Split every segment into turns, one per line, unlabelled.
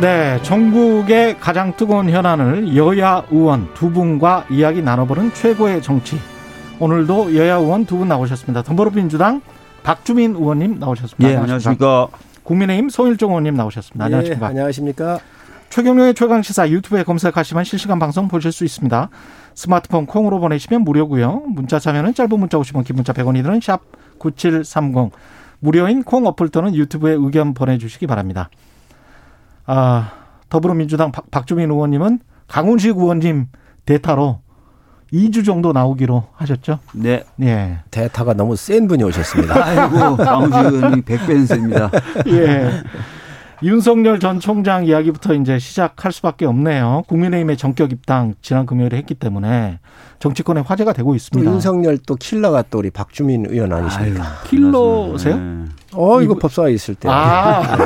네, 전국의 가장 뜨거운 현안을 여야 의원 두 분과 이야기 나눠보는 최고의 정치. 오늘도 여야 의원 두 분 나오셨습니다. 더불어민주당 박주민 의원님 나오셨습니다.
예, 안녕하십니까.
국민의힘 송일종 의원님 나오셨습니다. 안녕하십니까.
예, 안녕하십니까.
최경련의 최강시사 유튜브에 검색하시면 실시간 방송 보실 수 있습니다. 스마트폰 콩으로 보내시면 무료고요. 문자 참여는 짧은 문자 50원, 긴 문자 100원이 드는 샵 9730. 무료인 콩 어플 또는 유튜브에 의견 보내주시기 바랍니다. 아, 더불어민주당 박, 박주민 의원님은 강훈식 의원님 대타로 2주 정도 나오기로 하셨죠?
네.
예.
대타가 너무 센 분이 오셨습니다.
아이고, 강훈식 의원님 백변세입니다.
예. 윤석열 전 총장 이야기부터 이제 시작할 수밖에 없네요. 국민의힘의 전격 입당 지난 금요일에 했기 때문에 정치권에 화제가 되고
또
있습니다.
윤석열 또 킬러가 또 우리 박주민 의원 아니십니까?
아유,
킬러세요?
네.
어, 이거 법사가 있을 때.
아.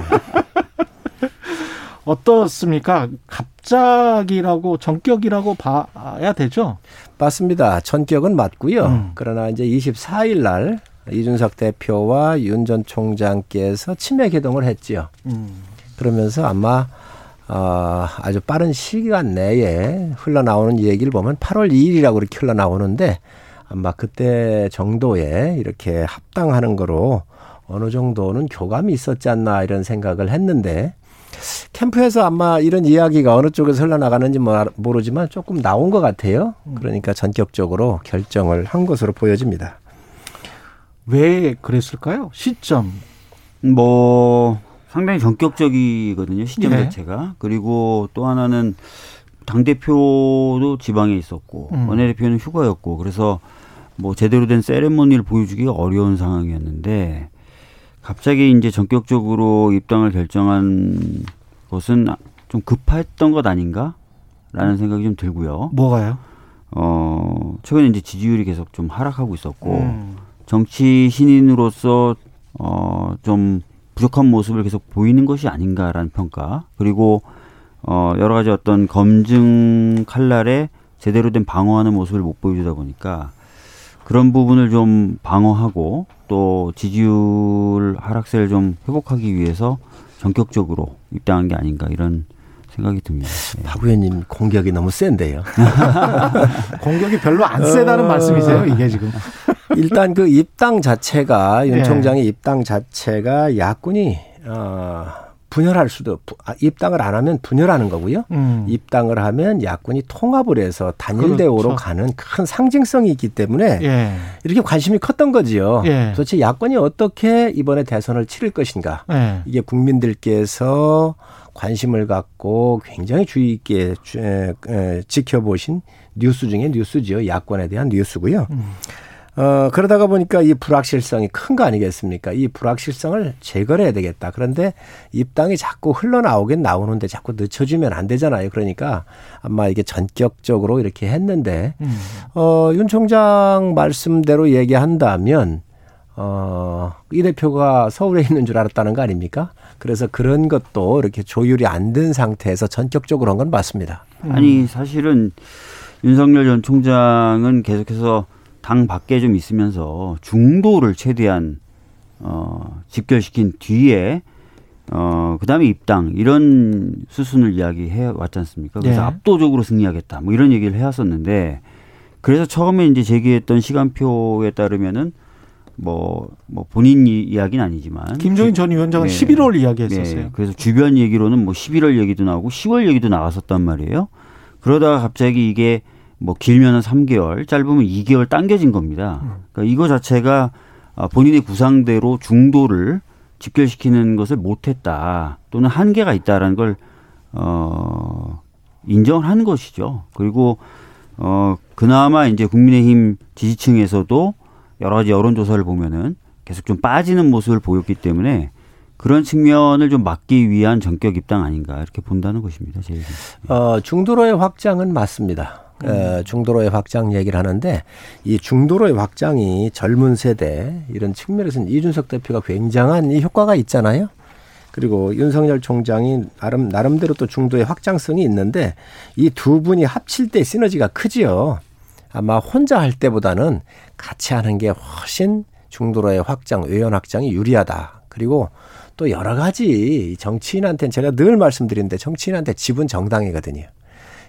어떻습니까? 갑자기라고 전격이라고 봐야 되죠?
맞습니다. 전격은 맞고요.
음.
그러나 이제 24일 날 이준석 대표와 윤 전 총장께서 치매 개동을 했지요.
음.
그러면서 아마 어, 아주 빠른 시간 내에 흘러나오는 얘기를 보면 8월 2일이라고 이렇게 흘러나오는데 아마 그때 정도에 이렇게 합당하는 거로 어느 정도는 교감이 있었지 않나 이런 생각을 했는데 캠프에서 아마 이런 이야기가 어느 쪽에서 흘러나가는지 뭐 모르지만 조금 나온 것 같아요. 그러니까 전격적으로 결정을 한 것으로 보여집니다.
왜 그랬을까요? 시점.
뭐 상당히 전격적이거든요 시점
예.
자체가 그리고 또 하나는 당 대표도 지방에 있었고
음.
원내대표는 휴가였고 그래서 뭐 제대로 된 세레모니를 보여주기가 어려운 상황이었는데 갑자기 이제 전격적으로 입당을 결정한 것은 좀 급했던 것 아닌가라는 생각이 좀 들고요.
뭐가요?
어 최근에 이제 지지율이 계속 좀 하락하고 있었고
음.
정치 신인으로서 어, 좀 부족한 모습을 계속 보이는 것이 아닌가라는 평가 그리고 어, 여러 가지 어떤 검증 칼날에 제대로 된 방어하는 모습을 못 보여주다 보니까 그런 부분을 좀 방어하고 또 지지율 하락세를 좀 회복하기 위해서 전격적으로 입당한 게 아닌가 이런 생각이 듭니다. 예.
박 의원님 공격이 너무 센데요.
공격이 별로 안 세다는
어.
말씀이세요, 이게 지금.
일단 그 입당 자체가 윤
예.
총장의 입당 자체가 야권이 어 분열할 수도 부- 아, 입당을 안 하면 분열하는 거고요.
음.
입당을 하면 야권이 통합을 해서 단일 대우로
그렇죠.
가는 큰 상징성이 있기 때문에
예.
이렇게 관심이 컸던 거지요.
예.
도대체 야권이 어떻게 이번에 대선을 치를 것인가?
예.
이게 국민들께서 관심을 갖고 굉장히 주의 있게 지켜보신 뉴스 중에 뉴스지요. 야권에 대한 뉴스고요.
음.
어, 그러다가 보니까 이 불확실성이 큰 거 아니겠습니까? 이 불확실성을 제거해야 되겠다. 그런데 입당이 자꾸 흘러나오긴 나오는데 자꾸 늦춰주면 안 되잖아요. 그러니까 아마 이게 전격적으로 이렇게 했는데,
음.
어, 윤 총장 말씀대로 얘기한다면, 어, 이 대표가 서울에 있는 줄 알았다는 거 아닙니까? 그래서 그런 것도 이렇게 조율이 안 된 상태에서 전격적으로 한 건 맞습니다.
아니 사실은 윤석열 전 총장은 계속해서 당 밖에 좀 있으면서 중도를 최대한 어 집결시킨 뒤에 어 그 다음에 입당 이런 수순을 이야기해 왔지 않습니까? 그래서
네.
압도적으로 승리하겠다 뭐 이런 얘기를 해 왔었는데 그래서 처음에 이제 제기했던 시간표에 따르면은 뭐, 뭐 본인 이- 이야기는 아니지만
김종인 전 위원장은
네.
11월 이야기 했었어요.
네, 그래서 주변 얘기로는 뭐 11월 얘기도 나오고 10월 얘기도 나왔었단 말이에요. 그러다가 갑자기 이게 뭐 길면은 3개월, 짧으면 2개월 당겨진 겁니다. 그러니까 이거 자체가 아, 본인의 구상대로 중도를 집결시키는 것을 못했다 또는 한계가 있다라는 걸 어, 인정을 하는 것이죠. 그리고 어, 그나마 이제 국민의힘 지지층에서도 여러 가지 여론조사를 보면은 계속 좀 빠지는 모습을 보였기 때문에 그런 측면을 좀 막기 위한 전격 입당 아닌가 이렇게 본다는 것입니다. 제.
어, 중도로의 확장은 맞습니다. 어, 중도로의 확장 얘기를 하는데 이 중도로의 확장이 젊은 세대 이런 측면에서는 이준석 대표가 굉장한 이 효과가 있잖아요. 그리고 윤석열 총장이 나름 나름대로 또 중도의 확장성이 있는데 이 두 분이 합칠 때 시너지가 크지요. 아마 혼자 할 때보다는 같이 하는 게 훨씬 중도로의 확장, 의원 확장이 유리하다. 그리고 또 여러 가지 정치인한테는 제가 늘 말씀드리는데 정치인한테 집은 정당이거든요.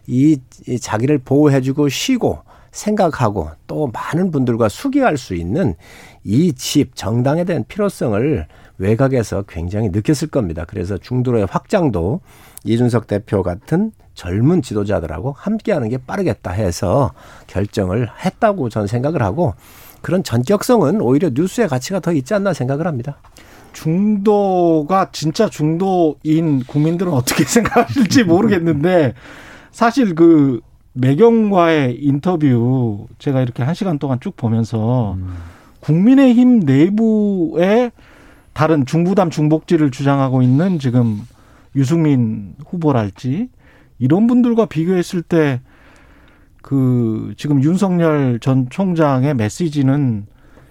이, 이 자기를 보호해주고 쉬고 생각하고 또 많은 분들과 수기할 수 있는 이 집 정당에 대한 필요성을 외곽에서 굉장히 느꼈을 겁니다. 그래서 중도로의 확장도 이준석 대표 같은 젊은 지도자들하고 함께하는 게 빠르겠다 해서 결정을 했다고 저는 생각을 하고 그런 전격성은 오히려 뉴스의 가치가 더 있지 않나 생각을 합니다.
중도가 진짜 중도인 국민들은 어떻게 생각하실지 모르겠는데 사실 그 매경과의 인터뷰 제가 이렇게 한 시간 동안 쭉 보면서 음. 국민의힘 내부에 다른 중부담 중복지를 주장하고 있는 지금 유승민 후보랄지 이런 분들과 비교했을 때 그 지금 윤석열 전 총장의 메시지는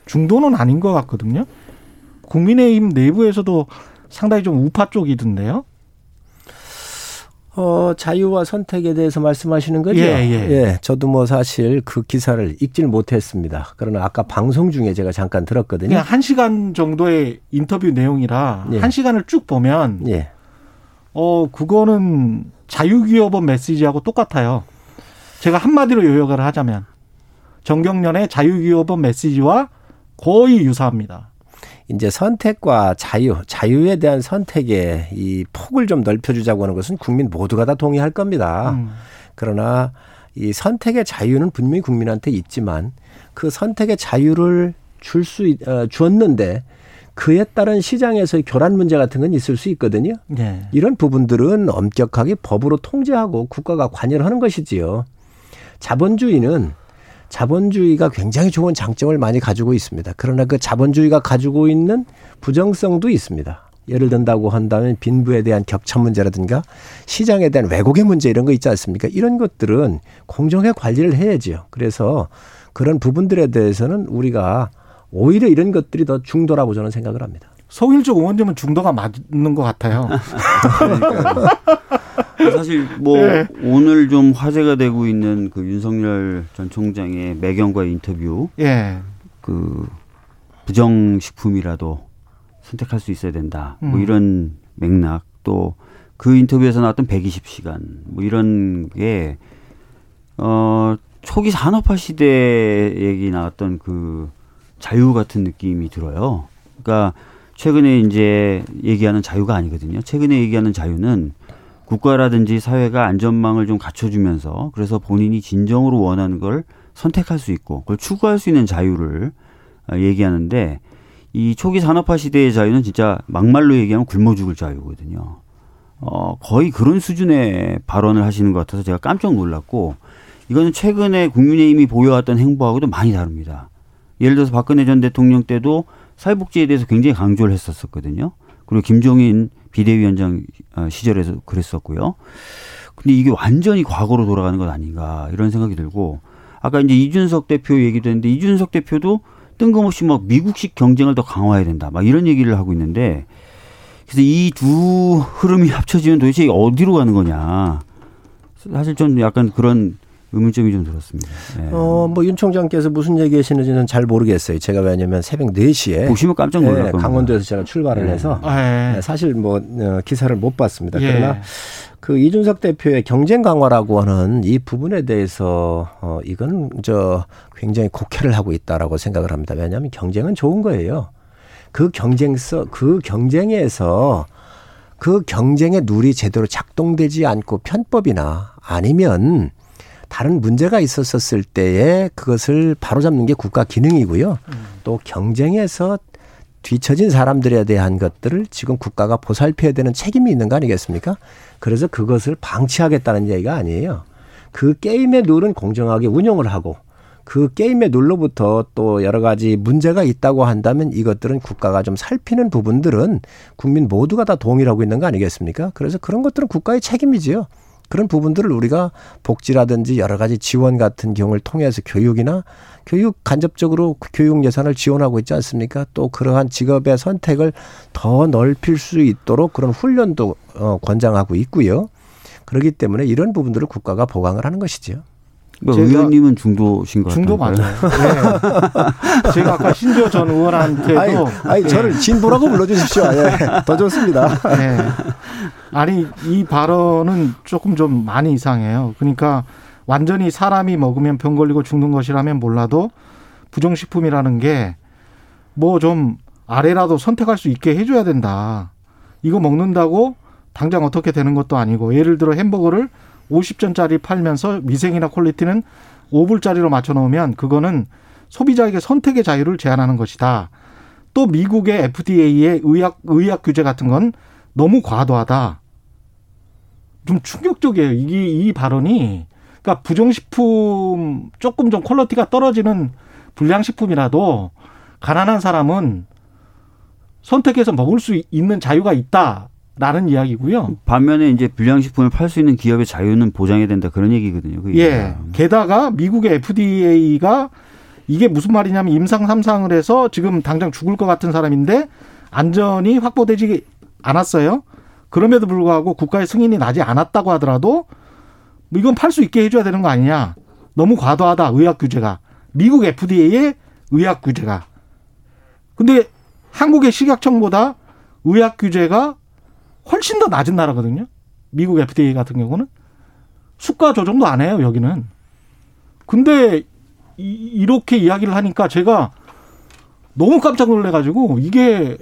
중도는 아닌 것 같거든요. 국민의힘 내부에서도 상당히 좀 우파 쪽이던데요.
어, 자유와 선택에 대해서 말씀하시는 거죠?
예, 예.
예, 저도 뭐 사실 그 기사를 읽지를 못했습니다. 그러나 아까 방송 중에 제가 잠깐 들었거든요.
그냥 한 시간 정도의 인터뷰 내용이라 예. 한 시간을 쭉 보면, 예. 어, 그거는 자유기업원 메시지하고 똑같아요. 제가 한마디로 요약을 하자면, 정경련의 자유기업원 메시지와 거의 유사합니다.
이제 선택과 자유, 자유에 대한 선택의 이 폭을 좀 넓혀주자고 하는 것은 국민 모두가 다 동의할 겁니다. 음. 그러나 이 선택의 자유는 분명히 국민한테 있지만 그 선택의 자유를 줄 수 어, 주었는데 그에 따른 시장에서의 교란 문제 같은 건 있을 수 있거든요. 네. 이런 부분들은 엄격하게 법으로 통제하고 국가가 관여를 하는 것이지요. 자본주의는 자본주의가 굉장히 좋은 장점을 많이 가지고 있습니다. 그러나 그 자본주의가 가지고 있는 부정성도 있습니다. 예를 든다고 한다면 빈부에 대한 격차 문제라든가 시장에 대한 왜곡의 문제 이런 거 있지 않습니까? 이런 것들은 공정의 관리를 해야지요. 그래서 그런 부분들에 대해서는 우리가 오히려 이런 것들이 더 중도라고 저는 생각을 합니다.
송일적 의원님은 중도가 맞는 것 같아요.
사실 뭐 네. 오늘 좀 화제가 되고 있는 그 윤석열 전 총장의 매경과의 인터뷰, 예. 그 부정식품이라도 선택할 수 있어야 된다. 뭐 음. 뭐 이런 맥락 또 그 인터뷰에서 나왔던 120시간 뭐 이런 게 어, 초기 산업화 시대 얘기 나왔던 그 자유 같은 느낌이 들어요. 그러니까 최근에 이제 얘기하는 자유가 아니거든요. 최근에 얘기하는 자유는 국가라든지 사회가 안전망을 좀 갖춰주면서 그래서 본인이 진정으로 원하는 걸 선택할 수 있고 그걸 추구할 수 있는 자유를 어, 얘기하는데 이 초기 산업화 시대의 자유는 진짜 막말로 얘기하면 굶어 죽을 자유거든요. 어, 거의 그런 수준의 발언을 하시는 것 같아서 제가 깜짝 놀랐고 이거는 최근에 국민의힘이 보여왔던 행보하고도 많이 다릅니다. 예를 들어서 박근혜 전 대통령 때도 사회복지에 대해서 굉장히 강조를 했었었거든요. 그리고 김종인 비대위원장 어, 시절에서 그랬었고요. 근데 이게 완전히 과거로 돌아가는 것 아닌가 이런 생각이 들고 아까 이제 이준석 대표 얘기도 했는데 이준석 대표도 뜬금없이 막 미국식 경쟁을 더 강화해야 된다 막 이런 얘기를 하고 있는데 그래서 이 두 흐름이 합쳐지면 도대체 어디로 가는 거냐 사실 좀 약간 그런 의문점이 좀 들었습니다.
네. 어, 뭐 윤 총장께서 무슨 얘기 하시는지는 잘 모르겠어요. 제가 왜냐면 새벽 4시에
보시면 깜짝 놀랄 네,
강원도에서 제가 출발을 네. 해서 아, 네. 사실 뭐 어, 기사를 못 봤습니다. 예. 그러나 그 이준석 대표의 경쟁 강화라고 하는 이 부분에 대해서 어 이건 저 굉장히 곡해를 하고 있다라고 생각을 합니다. 왜냐하면 경쟁은 좋은 거예요. 그 경쟁서 그 경쟁에서 그 경쟁의 룰이 제대로 작동되지 않고 편법이나 아니면 다른 문제가 있었었을 때에 그것을 바로잡는 게 국가 기능이고요. 음. 또 경쟁에서 뒤처진 사람들에 대한 것들을 지금 국가가 보살펴야 되는 책임이 있는 거 아니겠습니까? 그래서 그것을 방치하겠다는 얘기가 아니에요. 그 게임의 룰은 공정하게 운영을 하고 그 게임의 룰로부터 또 여러 가지 문제가 있다고 한다면 이것들은 국가가 좀 살피는 부분들은 국민 모두가 다 동의하고 있는 거 아니겠습니까? 그래서 그런 것들은 국가의 책임이지요. 그런 부분들을 우리가 복지라든지 여러 가지 지원 같은 경우를 통해서 교육이나 교육 간접적으로 교육 예산을 지원하고 있지 않습니까? 또 그러한 직업의 선택을 더 넓힐 수 있도록 그런 훈련도 어, 권장하고 있고요. 그렇기 때문에 이런 부분들을 국가가 보강을 하는 것이 죠.
뭐 의원님은 중도신 것
중도 맞아요. 네. 제가 아까 신조 전 의원한테도
아니, 아니 네. 저를 진보라고 불러주십시오. 네. 더 좋습니다. 네.
아니 이 발언은 조금 좀 많이 이상해요. 그러니까 완전히 사람이 먹으면 병 걸리고 죽는 것이라면 몰라도 부정식품이라는 게 뭐 좀 아래라도 선택할 수 있게 해줘야 된다. 이거 먹는다고 당장 어떻게 되는 것도 아니고 예를 들어 햄버거를 50전짜리 팔면서 위생이나 퀄리티는 5불짜리로 맞춰 놓으면 그거는 소비자에게 선택의 자유를 제한하는 것이다. 또 미국의 FDA의 의약 의약 규제 같은 건 너무 과도하다. 좀 충격적이에요. 이게 이 발언이 그러니까 부정식품 조금 좀 quality가 떨어지는 불량식품이라도 가난한 사람은 선택해서 먹을 수 있는 자유가 있다. 라는 이야기고요.
반면에 이제 불량식품을 팔 수 있는 기업의 자유는 보장해야 된다 그런 얘기거든요. 그
예. 게다가 미국의 FDA가 이게 무슨 말이냐면 임상 삼상을 해서 지금 당장 죽을 것 같은 사람인데 안전이 확보되지 않았어요. 그럼에도 불구하고 국가의 승인이 나지 않았다고 하더라도 뭐 이건 팔 수 있게 해줘야 되는 거 아니냐. 너무 과도하다 의학 규제가 미국 FDA의 의학 규제가. 근데 한국의 식약청보다 의학 규제가 훨씬 더 낮은 나라거든요. 미국 FDA 같은 경우는 수가 조정도 안 해요 여기는. 근데 이, 렇게 이야기를 하니까 제가 너무 깜짝 놀래가지고 이게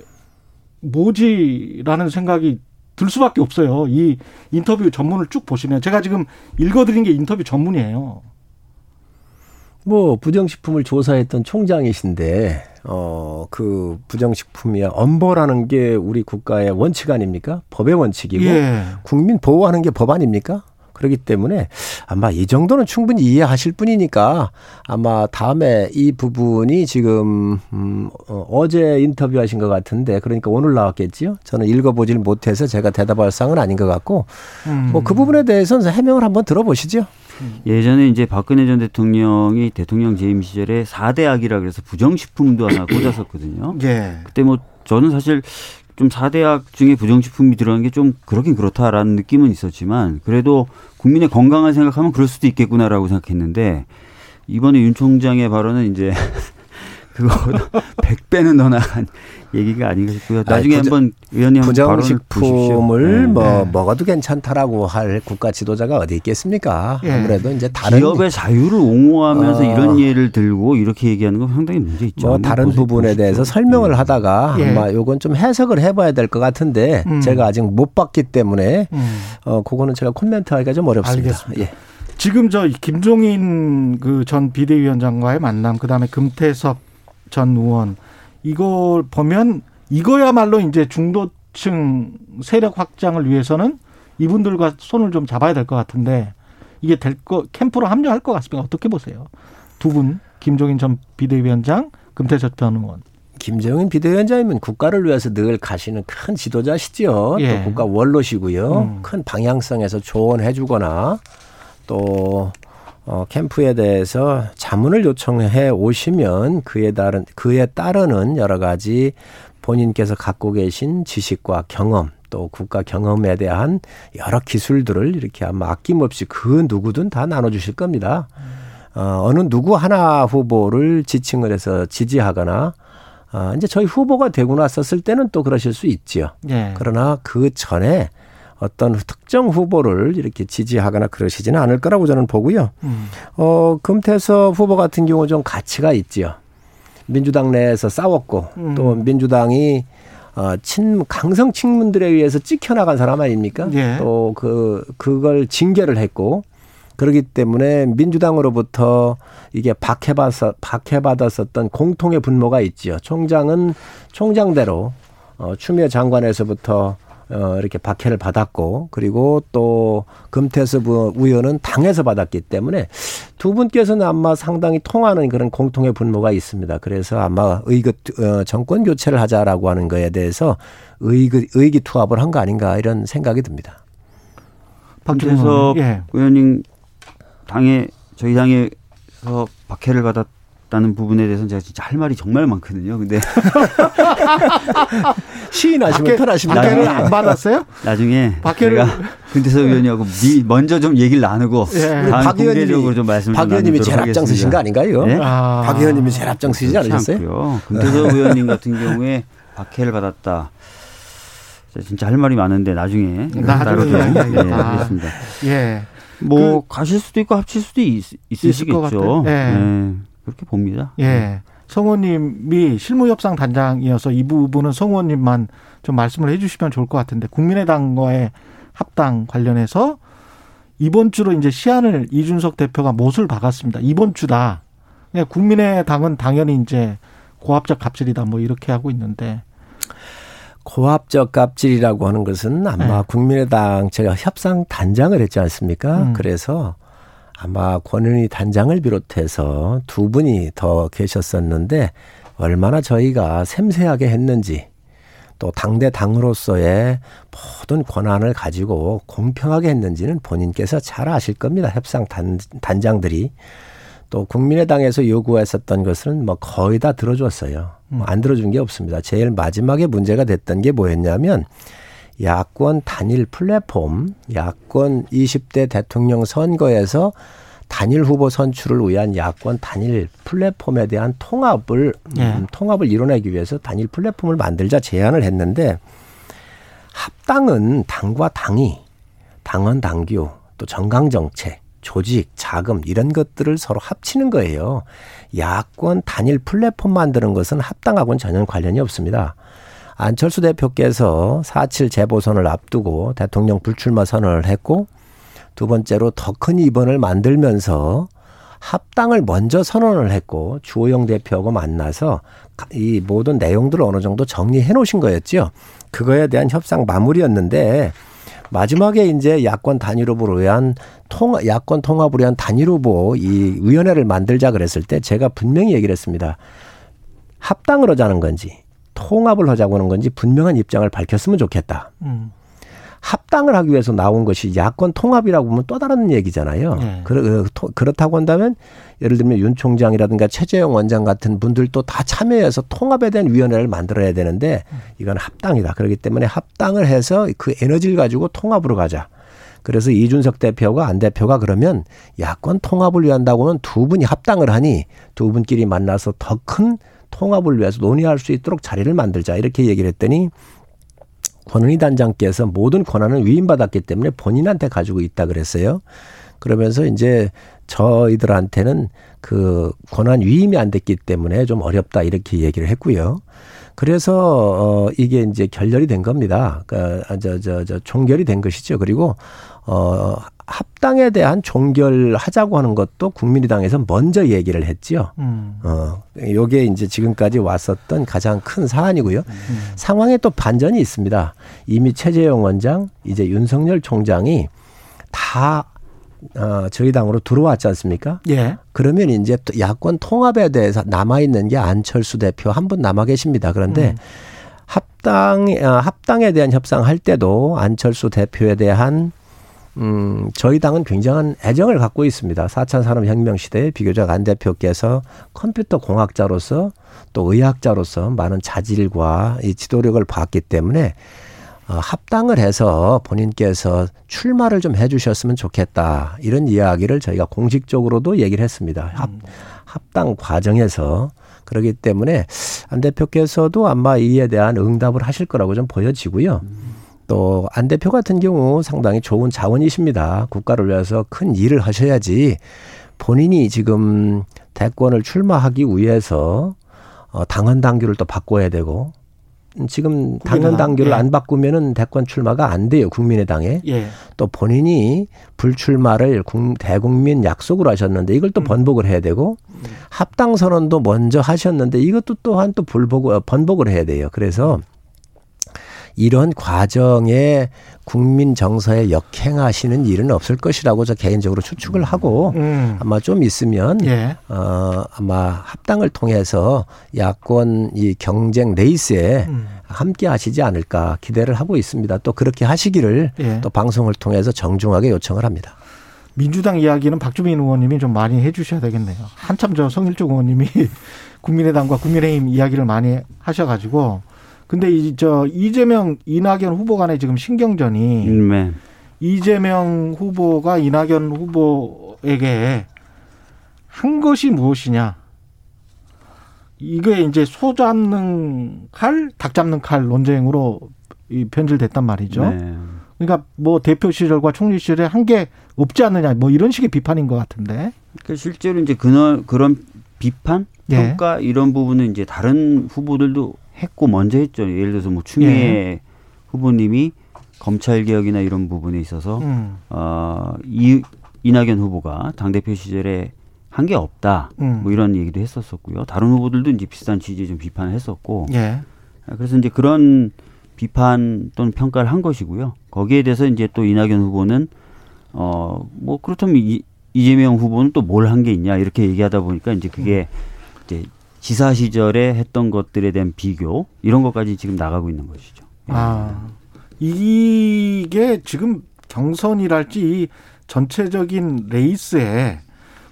뭐지라는 생각이 들 수밖에 없어요. 이 인터뷰 전문을 쭉 보시면 제가 지금 읽어드린 게 인터뷰 전문이에요.
뭐 부정식품을 조사했던 총장이신데 어, 그 부정식품이야 엄벌하는 게 우리 국가의 원칙 아닙니까? 법의 원칙이고 예. 국민 보호하는 게 법 아닙니까? 그렇기 때문에 아마 이 정도는 충분히 이해하실 뿐이니까 아마 다음에 이 부분이 지금 음, 어, 어제 인터뷰하신 것 같은데 그러니까 오늘 나왔겠지요. 저는 읽어보질 못해서 제가 대답할 상은 아닌 것 같고 음. 뭐그 부분에 대해서는 해명을 한번 들어보시죠.
예전에 이제 박근혜 전 대통령이 대통령 재임 시절에 4대 악이라 그래서 부정식품도 하나 꽂았었거든요. 예. 그때 뭐 저는 사실 좀 4대 악 중에 부정식품이 들어간 게 좀 그렇긴 그렇다라는 느낌은 있었지만 그래도 국민의 건강을 생각하면 그럴 수도 있겠구나라고 생각했는데 이번에 윤 총장의 발언은 이제 그거보다 100배는 더 나간 얘기가 아닌가 싶고요. 나중에 아니, 한번 의원님
부정식품을 네. 뭐 네. 먹어도 괜찮다라고 할 국가 지도자가 어디 있겠습니까? 네. 아무래도 이제 다른
기업의 자유를 옹호하면서 어. 이런 예를 들고 이렇게 얘기하는 건 상당히 문제 있죠.
뭐 다른 부분에 보시죠. 대해서 설명을 네. 하다가 예. 아마 요건 좀 해석을 해봐야 될 것 같은데 음. 제가 아직 못 봤기 때문에 음. 어 그거는 제가 코멘트하기가 좀 어렵습니다.
알겠습니다. 예. 지금 저 김종인 그 전 비대위원장과의 만남, 그 다음에 금태섭 전 의원 이걸 보면 이거야말로 이제 중도층 세력 확장을 위해서는 이분들과 손을 좀 잡아야 될 것 같은데 이게 될 거 캠프로 합류할 것 같습니다. 어떻게 보세요? 두 분 김종인 전 비대위원장, 금태섭 전 의원.
김정인 비대위원장이면 국가를 위해서 늘 가시는 큰 지도자시죠. 예. 또 국가 원로시고요. 음. 큰 방향성에서 조언해주거나 또 어, 캠프에 대해서 자문을 요청해 오시면 그에 따른 그에 따르는 여러 가지 본인께서 갖고 계신 지식과 경험 또 국가 경험에 대한 여러 기술들을 이렇게 아마 아낌없이 그 누구든 다 나눠주실 겁니다. 어, 어느 누구 하나 후보를 지칭을 해서 지지하거나 어, 이제 저희 후보가 되고 났었을 때는 또 그러실 수 있지요. 네. 그러나 그 전에 어떤 특정 후보를 이렇게 지지하거나 그러시지는 않을 거라고 저는 보고요. 음. 어, 금태섭 후보 같은 경우 좀 가치가 있지요. 민주당 내에서 싸웠고 음. 또 민주당이 어, 친 강성 친문들에 의해서 찍혀나간 사람 아닙니까? 예. 또그 그걸 징계를 했고 그렇기 때문에 민주당으로부터 이게 박해받았 박해받았었던 공통의 분모가 있지요. 총장은 총장대로 어, 추미애 장관에서부터 어, 이렇게 박해를 받았고 그리고 또 금태섭 의원은 당에서 받았기 때문에 두 분께서는 아마 상당히 통하는 그런 공통의 분모가 있습니다. 그래서 아마 의기 어, 정권 교체를 하자라고 하는 거에 대해서 의기 의기 투합을 한 거 아닌가 이런 생각이 듭니다.
박주민
김태섭
예.
의원님 당에 저희 당에서 박해를 받았 다는 부분에 대해서는 제가 진짜 할 말이 정말 많거든요. 근데
시인하시면 편하십니다.
박해를
나중에-
안 받았어요?
나중에
박해를-
제가 김태섭 의원님하고 미, 먼저 좀 얘기를 나누고
예.
다음
박 의원님이-
공개적으로 좀 말씀을 박좀
의원님이 제일 앞장 서신 거
하겠습니다.
아닌가요?
네?
아.
박 의원님이 제일 앞장서시지
그렇지
않으셨어요?
않고요. 김태섭 의원님 같은 경우에 박해를 받았다. 진짜 할 말이 많은데 나중에 따로 좀 하겠습니다.
예.
뭐 가실 수도 있고 합칠 수도 있,
있을 것 같아요.
있으시겠죠.
예.
네, 그렇게 봅니다.
예. 성호님이 실무협상 단장이어서 이 부분은 성호님만 좀 말씀을 해주시면 좋을 것 같은데 국민의당과의 합당 관련해서 이번 주로 이제 시한을 이준석 대표가 못을 박았습니다. 이번 주다. 그냥 국민의당은 당연히 이제 고압적 갑질이다 뭐 이렇게 하고 있는데
고압적 갑질이라고 하는 것은 아마
네.
국민의당 제가 협상 단장을 했지 않습니까?
음.
그래서 아마 권은희 단장을 비롯해서 두 분이 더 계셨었는데 얼마나 저희가 섬세하게 했는지 또 당대 당으로서의 모든 권한을 가지고 공평하게 했는지는 본인께서 잘 아실 겁니다. 협상 단, 단장들이. 또 국민의당에서 요구했었던 것은 뭐 거의 다 들어줬어요. 뭐안 들어준 게 없습니다. 제일 마지막에 문제가 됐던 게 뭐였냐면 야권 단일 플랫폼, 야권 20대 대통령 선거에서 단일 후보 선출을 위한 야권 단일 플랫폼에 대한 통합을
예.
음, 통합을 이뤄내기 위해서 단일 플랫폼을 만들자 제안을 했는데 합당은 당과 당이 당원 당규 또 정강 정책 조직 자금 이런 것들을 서로 합치는 거예요. 야권 단일 플랫폼 만드는 것은 합당하고는 전혀 관련이 없습니다. 안철수 대표께서 4.7 재보선을 앞두고 대통령 불출마 선언을 했고 두 번째로 더큰 이번을 만들면서 합당을 먼저 선언을 했고 주호영 대표하고 만나서 이 모든 내용들을 어느 정도 정리해 놓으신 거였죠. 그거에 대한 협상 마무리였는데 마지막에 이제 야권 단일 후보를 위한 통 야권 통합을 위한 단일 후보 이 위원회를 만들자 그랬을 때 제가 분명히 얘기를 했습니다. 합당을 하자는 건지 통합을 하자고 하는 건지 분명한 입장을 밝혔으면 좋겠다.
음.
합당을 하기 위해서 나온 것이 야권 통합이라고 보면 또 다른 얘기잖아요.
네.
그러, 토- 그렇다고 한다면 예를 들면 윤 총장이라든가 최재형 원장 같은 분들도 다 참여해서 통합에 대한 위원회를 만들어야 되는데 이건 합당이다. 그렇기 때문에 합당을 해서 그 에너지를 가지고 통합으로 가자. 그래서 이준석 대표가 안 대표가 그러면 야권 통합을 위한다고는 두 분이 합당을 하니 두 분끼리 만나서 더 큰 통합을 위해서 논의할 수 있도록 자리를 만들자 이렇게 얘기를 했더니 권은희 단장께서 모든 권한을 위임받았기 때문에 본인한테 가지고 있다 그랬어요. 그러면서 이제 저희들한테는 그 권한 위임이 안 됐기 때문에 좀 어렵다 이렇게 얘기를 했고요. 그래서 어 이게 이제 결렬이 된 겁니다. 그러니까 저저 저 종결이 된 것이죠. 그리고 어 합당에 대한 종결하자고 하는 것도 국민의당에서 먼저 얘기를 했지요.
음.
어, 요게 이제 지금까지 왔었던 가장 큰 사안이고요. 상황에 또 반전이 있습니다. 이미 최재형 원장, 이제 윤석열 총장이 다 어, 저희 당으로 들어왔지 않습니까?
예.
그러면 이제 또 야권 통합에 대해서 남아 있는 게 안철수 대표 한 분 남아 계십니다. 그런데
음.
합당 아, 합당에 대한 협상할 때도 안철수 대표에 대한 음, 저희 당은 굉장한 애정을 갖고 있습니다. 4차 산업혁명 시대에 비교적 안 대표께서 컴퓨터 공학자로서 또 의학자로서 많은 자질과 이 지도력을 봤기 때문에 어, 합당을 해서 본인께서 출마를 좀 해주셨으면 좋겠다. 이런 이야기를 저희가 공식적으로도 얘기를 했습니다. 합, 합당 과정에서. 그렇기 때문에 안 대표께서도 아마 이에 대한 응답을 하실 거라고 좀 보여지고요. 또 안 대표 같은 경우 상당히 좋은 자원이십니다. 국가를 위해서 큰 일을 하셔야지 본인이 지금 대권을 출마하기 위해서 어, 당헌 당규를 또 바꿔야 되고 지금 당헌 당규를
예.
안 바꾸면은 대권 출마가 안 돼요 국민의당에
예.
또 본인이 불출마를 국- 대국민 약속으로 하셨는데 이걸 또
음.
번복을 해야 되고 합당 선언도 먼저 하셨는데 이것도 또한 또 불복 어, 번복을 해야 돼요. 그래서 이런 과정에 국민 정서에 역행하시는 일은 없을 것이라고 저 개인적으로 추측을 하고
음.
아마 좀 있으면
예.
어 아마 합당을 통해서 야권 이 경쟁 레이스에
음.
함께 하시지 않을까 기대를 하고 있습니다. 또 그렇게 하시기를
예.
또 방송을 통해서 정중하게 요청을 합니다.
민주당 이야기는 박주민 의원님이 좀 많이 해주셔야 되겠네요. 한참 저 성일종 의원님이 국민의당과 국민의힘 이야기를 많이 하셔가지고 근데 이 저 이재명 이낙연 후보 간의 지금 신경전이
네.
이재명 후보가 이낙연 후보에게 한 것이 무엇이냐? 이게 이제 소 잡는 칼, 닭 잡는 칼 논쟁으로 이 변질됐단 말이죠.
네.
그러니까 뭐 대표 시절과 총리 시절에 한 게 없지 않느냐, 뭐 이런 식의 비판인 것 같은데.
그러니까 실제로 이제 그런 그런 비판,
예.
평가 이런 부분은 이제 다른 후보들도 했고 먼저 했죠. 예를 들어서 뭐 추미애
예.
후보님이 검찰 개혁이나 이런 부분에 있어서
음,
어, 이 이낙연 후보가 당 대표 시절에 한 게 없다.
음.
뭐 이런 얘기도 했었었고요. 다른 후보들도 이제 비슷한 취지의 좀 비판을 했었고.
예,
그래서 이제 그런 비판 또는 평가를 한 것이고요. 거기에 대해서 이제 또 이낙연 후보는 어 뭐 그렇다면 이, 이재명 후보는 또 뭘 한 게 있냐 이렇게 얘기하다 보니까 이제 그게 이제 지사 시절에 했던 것들에 대한 비교 이런 것까지 지금 나가고 있는 것이죠.
아 이게 지금 경선이랄지 이 전체적인 레이스에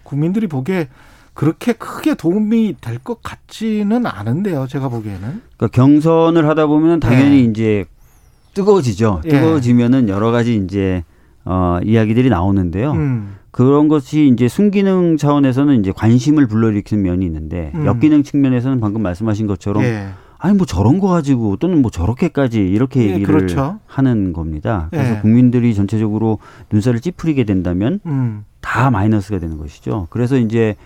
국민들이 보기에 그렇게 크게 도움이 될 것 같지는 않은데요. 제가 보기에는.
그러니까 경선을 하다 보면 당연히 이제 뜨거워지죠.
예.
뜨거워지면은 여러 가지 이제 어 이야기들이 나오는데요.
음,
그런 것이 이제 순기능 차원에서는 이제 관심을 불러일으키는 면이 있는데
음.
역기능 측면에서는 방금 말씀하신 것처럼
예,
아니 뭐 저런 거 가지고 또는 뭐 저렇게까지 이렇게
예,
얘기를
그렇죠.
하는 겁니다. 그래서
예.
국민들이 전체적으로 눈살을 찌푸리게 된다면
음,
다 마이너스가 되는 것이죠. 그래서 이제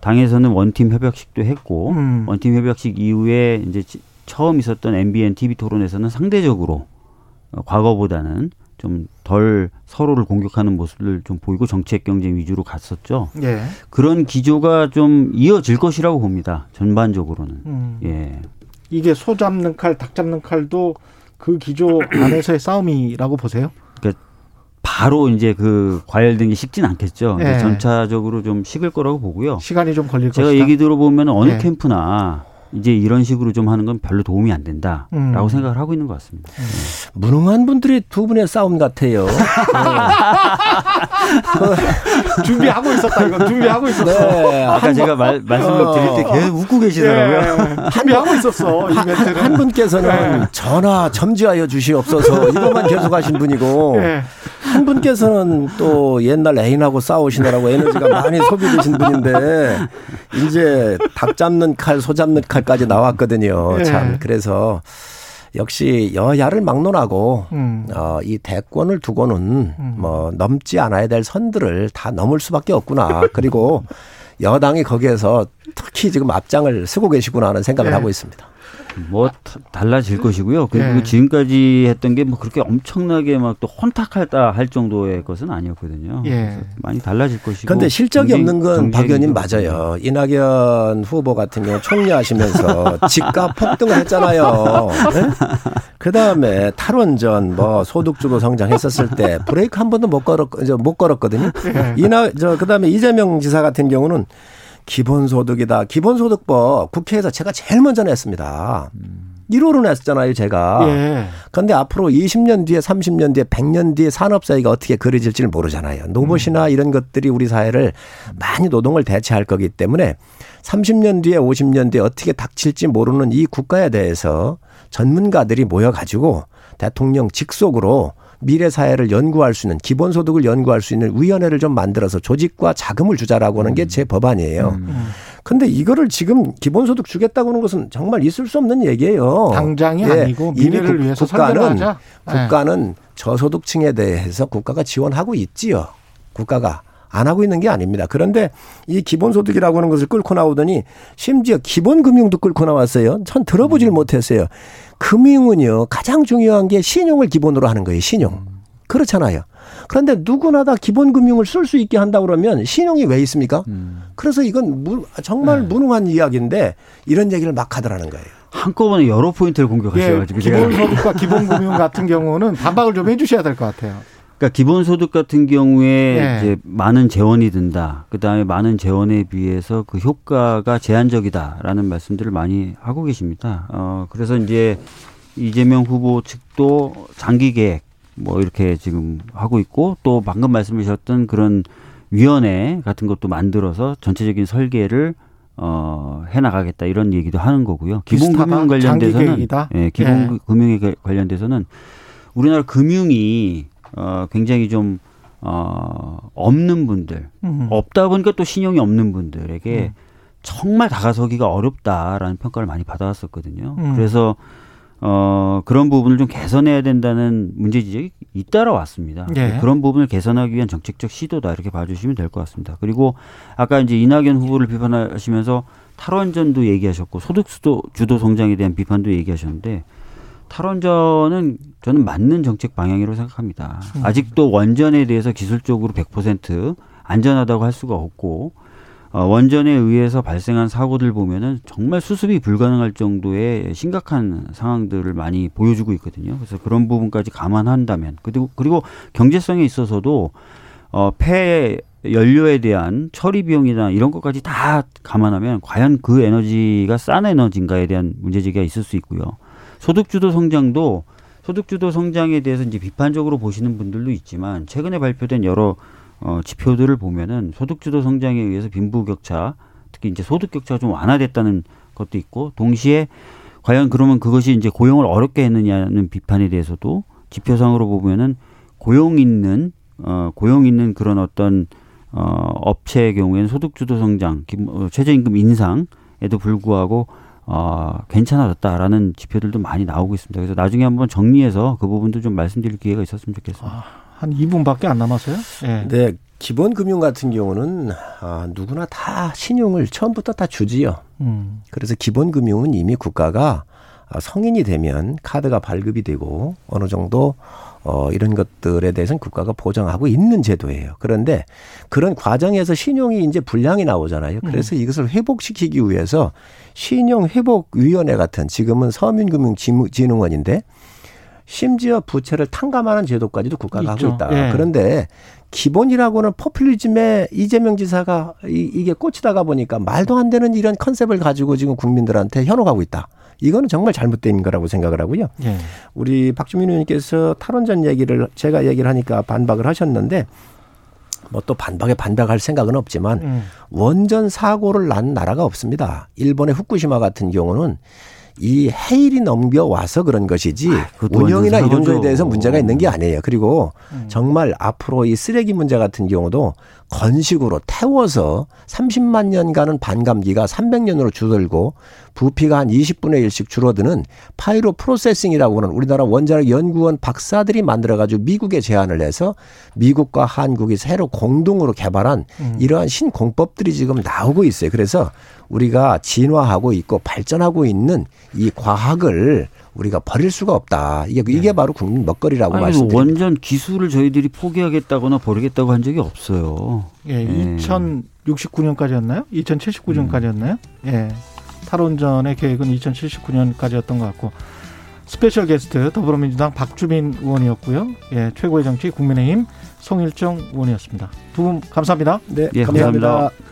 당에서는 원팀 협약식도 했고
음.
원팀 협약식 이후에 이제 지- 처음 있었던 MBN TV 토론에서는 상대적으로 어, 과거보다는 좀 덜 서로를 공격하는 모습을 좀 보이고 정책 경쟁 위주로 갔었죠.
예,
그런 기조가 좀 이어질 것이라고 봅니다. 전반적으로는.
음.
예.
이게 소 잡는 칼, 닭 잡는 칼도 그 기조 안에서의 싸움이라고 보세요.
바로 이제 그 과열된 게 식진 않겠죠.
예.
전차적으로 좀 식을 거라고 보고요.
시간이 좀 걸릴
제가
것이다.
얘기 들어보면 어느
예.
캠프나 이제 이런 식으로 좀 하는 건 별로 도움이 안 된다라고
음.
생각을 하고 있는 것 같습니다.
무능한 분들이 두 분의 싸움 같아요.
준비하고 있었다. 이거 준비하고 있었어.
네.
아까 제가 말, 말씀을
어.
드릴 때 계속 웃고 계시더라고요.
예, 준비하고 있었어. 이 멘트는.
한 분께서는 전화 점지하여 주시옵소서 이것만 계속 하신 분이고
예.
한 분께서는 또 옛날 애인하고 싸우시느라고 에너지가 많이 소비되신 분인데 이제 닭 잡는 칼, 소 잡는 칼까지 나왔거든요.
예.
참 그래서 역시 여야를 막론하고
음.
어, 이 대권을 두고는
음.
뭐 넘지 않아야 될 선들을 다 넘을 수밖에 없구나. 그리고 여당이 거기에서 특히 지금 앞장을 쓰고 계시구나 하는 생각을
네.
하고 있습니다.
뭐 다- 달라질 것이고요. 그리고
예.
지금까지 했던 게 뭐 그렇게 엄청나게 막 또 혼탁하다 할 정도의 것은 아니었거든요.
예.
그래서 많이 달라질 것이고.
그런데 실적이
경쟁-
없는 건 박 의원님
좀
맞아요. 이낙연 후보 같은 경우 총리하시면서 집값 폭등을 했잖아요. 그 다음에 탈원전, 뭐 소득주도 성장했었을 때 브레이크 한 번도 못 걸었, 이제 못 걸었거든요. 이나 저 그 다음에 이재명 지사 같은 경우는 기본소득이다. 기본소득법 국회에서 제가 제일 먼저 냈습니다. 1호로 냈잖아요, 제가.
예.
그런데 앞으로 20년 뒤에 30년 뒤에 100년 뒤에 산업 사회가 어떻게 그려질지를 모르잖아요. 로봇이나 이런 것들이 우리 사회를 많이 노동을 대체할 거기 때문에 30년 뒤에 50년 뒤에 어떻게 닥칠지 모르는 이 국가에 대해서 전문가들이 모여 가지고 대통령 직속으로 미래 사회를 연구할 수 있는 기본소득을 연구할 수 있는 위원회를 좀 만들어서 조직과 자금을 주자라고 하는 게 제 법안이에요. 근데 이거를 지금 기본소득 주겠다고 하는 것은 정말 있을 수 없는 얘기예요.
당장이
예,
아니고 미래를
국-
위해서
국가는.
예.
국가는 저소득층에 대해서 국가가 지원하고 있지요. 국가가 안 하고 있는 게 아닙니다. 그런데 이 기본소득이라고 하는 것을 끌고 나오더니 심지어 기본금융도 끌고 나왔어요. 전 들어보질 못했어요. 금융은요 가장 중요한 게 신용을 기본으로 하는 거예요. 신용. 그렇잖아요. 그런데 누구나 다 기본 금융을 쓸 수 있게 한다 그러면 신용이 왜 있습니까? 그래서 이건 무- 정말 무능한 이야기인데 이런 얘기를 막 하더라는 거예요.
한꺼번에 여러 포인트를 공격하셔가지고
예, 기본소득과 기본금융 같은 경우는 반박을 좀 해주셔야 될 것 같아요.
그러니까 기본소득 같은 경우에 네. 이제 많은 재원이 든다. 그 다음에 많은 재원에 비해서 그 효과가 제한적이다라는 말씀들을 많이 하고 계십니다. 어 그래서 이제 이재명 후보 측도 장기 계획 뭐 이렇게 지금 하고 있고 또 방금 말씀하셨던 그런 위원회 같은 것도 만들어서 전체적인 설계를 어, 해 나가겠다 이런 얘기도 하는 거고요. 기본 금융 관련돼서는 예, 기본 네. 금융에 관련돼서는 우리나라 금융이 어, 굉장히 좀 어, 없는 분들 음. 없다 보니까 또 신용이 없는 분들에게 음. 정말 다가서기가 어렵다라는 평가를 많이 받아왔었거든요. 음. 그래서 어, 그런 부분을 좀 개선해야 된다는 문제 지적이 잇따라 왔습니다. 예. 그런 부분을 개선하기 위한 정책적 시도다 이렇게 봐주시면 될 것 같습니다. 그리고 아까 이제 이낙연 후보를 비판하시면서 탈원전도 얘기하셨고 소득 주도 주도 성장에 대한 비판도 얘기하셨는데 탈원전은 저는 맞는 정책 방향이라고 생각합니다. 음. 아직도 원전에 대해서 기술적으로 100% 안전하다고 할 수가 없고 어, 원전에 의해서 발생한 사고들 보면은 정말 수습이 불가능할 정도의 심각한 상황들을 많이 보여주고 있거든요. 그래서 그런 부분까지 감안한다면 그리고 그리고 경제성에 있어서도 어, 폐 연료에 대한 처리 비용이나 이런 것까지 다 감안하면 과연 그 에너지가 싼 에너지인가에 대한 문제제기가 있을 수 있고요. 소득주도 성장도 소득주도 성장에 대해서 이제 비판적으로 보시는 분들도 있지만 최근에 발표된 여러 어, 지표들을 보면은 소득주도 성장에 의해서 빈부격차, 특히 이제 소득격차가 좀 완화됐다는 것도 있고, 동시에 과연 그러면 그것이 이제 고용을 어렵게 했느냐는 비판에 대해서도 지표상으로 보면은 고용 있는 어 고용 있는 그런 어떤 어 업체의 경우에는 소득주도 성장, 어, 최저임금 인상에도 불구하고 어 괜찮아졌다라는 지표들도 많이 나오고 있습니다. 그래서 나중에 한번 정리해서 그 부분도 좀 말씀드릴 기회가 있었으면 좋겠습니다. 아.
한 2분밖에 안 남았어요?
네. 네. 기본 금융 같은 경우는 아, 누구나 다 신용을 처음부터 다 주지요. 음. 그래서 기본 금융은 이미 국가가 아, 성인이 되면 카드가 발급이 되고 어느 정도 어, 이런 것들에 대해서는 국가가 보장하고 있는 제도예요. 그런데 그런 과정에서 신용이 이제 불량이 나오잖아요. 그래서 음. 이것을 회복시키기 위해서 신용회복위원회 같은 지금은 서민금융진흥원인데 심지어 부채를 탕감하는 제도까지도 국가가 있죠. 하고 있다. 예. 그런데 기본이라고는 포퓰리즘에 이재명 지사가 이, 이게 꽂히다가 보니까 말도 안 되는 이런 컨셉을 가지고 지금 국민들한테 현혹하고 있다. 이거는 정말 잘못된 거라고 생각을 하고요. 예. 우리 박주민 의원님께서 탈원전 얘기를 제가 얘기를 하니까 반박을 하셨는데 뭐또 반박에 반박할 생각은 없지만 음. 원전 사고를 난 나라가 없습니다. 일본의 후쿠시마 같은 경우는 이 해일이 넘겨와서 그런 것이지 아, 운영이나 이런 거에 대해서 문제가 있는 게 아니에요. 그리고 음. 정말 앞으로 이 쓰레기 문제 같은 경우도 건식으로 태워서 30만 년 가는 반감기가 300년으로 줄어들고 부피가 한 20분의 1씩 줄어드는 pyroprocessing이라고 하는 우리나라 원자력 연구원 박사들이 만들어가지고 미국에 제안을 해서 미국과 한국이 새로 공동으로 개발한 음. 이러한 신공법들이 지금 나오고 있어요. 그래서 우리가 진화하고 있고 발전하고 있는 이 과학을 우리가 버릴 수가 없다. 이게 이게 네. 바로 국민 먹거리라고 말씀드립니다.
원전 기술을 저희들이 포기하겠다거나 버리겠다고 한 적이 없어요.
예, 예. 2069년까지였나요? 2079년까지였나요? 예. 탈원전의 계획은 2079년까지였던 것 같고 special guest 더불어민주당 박주민 의원이었고요. 예, 최고의 정치 국민의힘 송일정 의원이었습니다. 두 분 감사합니다.
네, 예, 감사합니다. 감사합니다.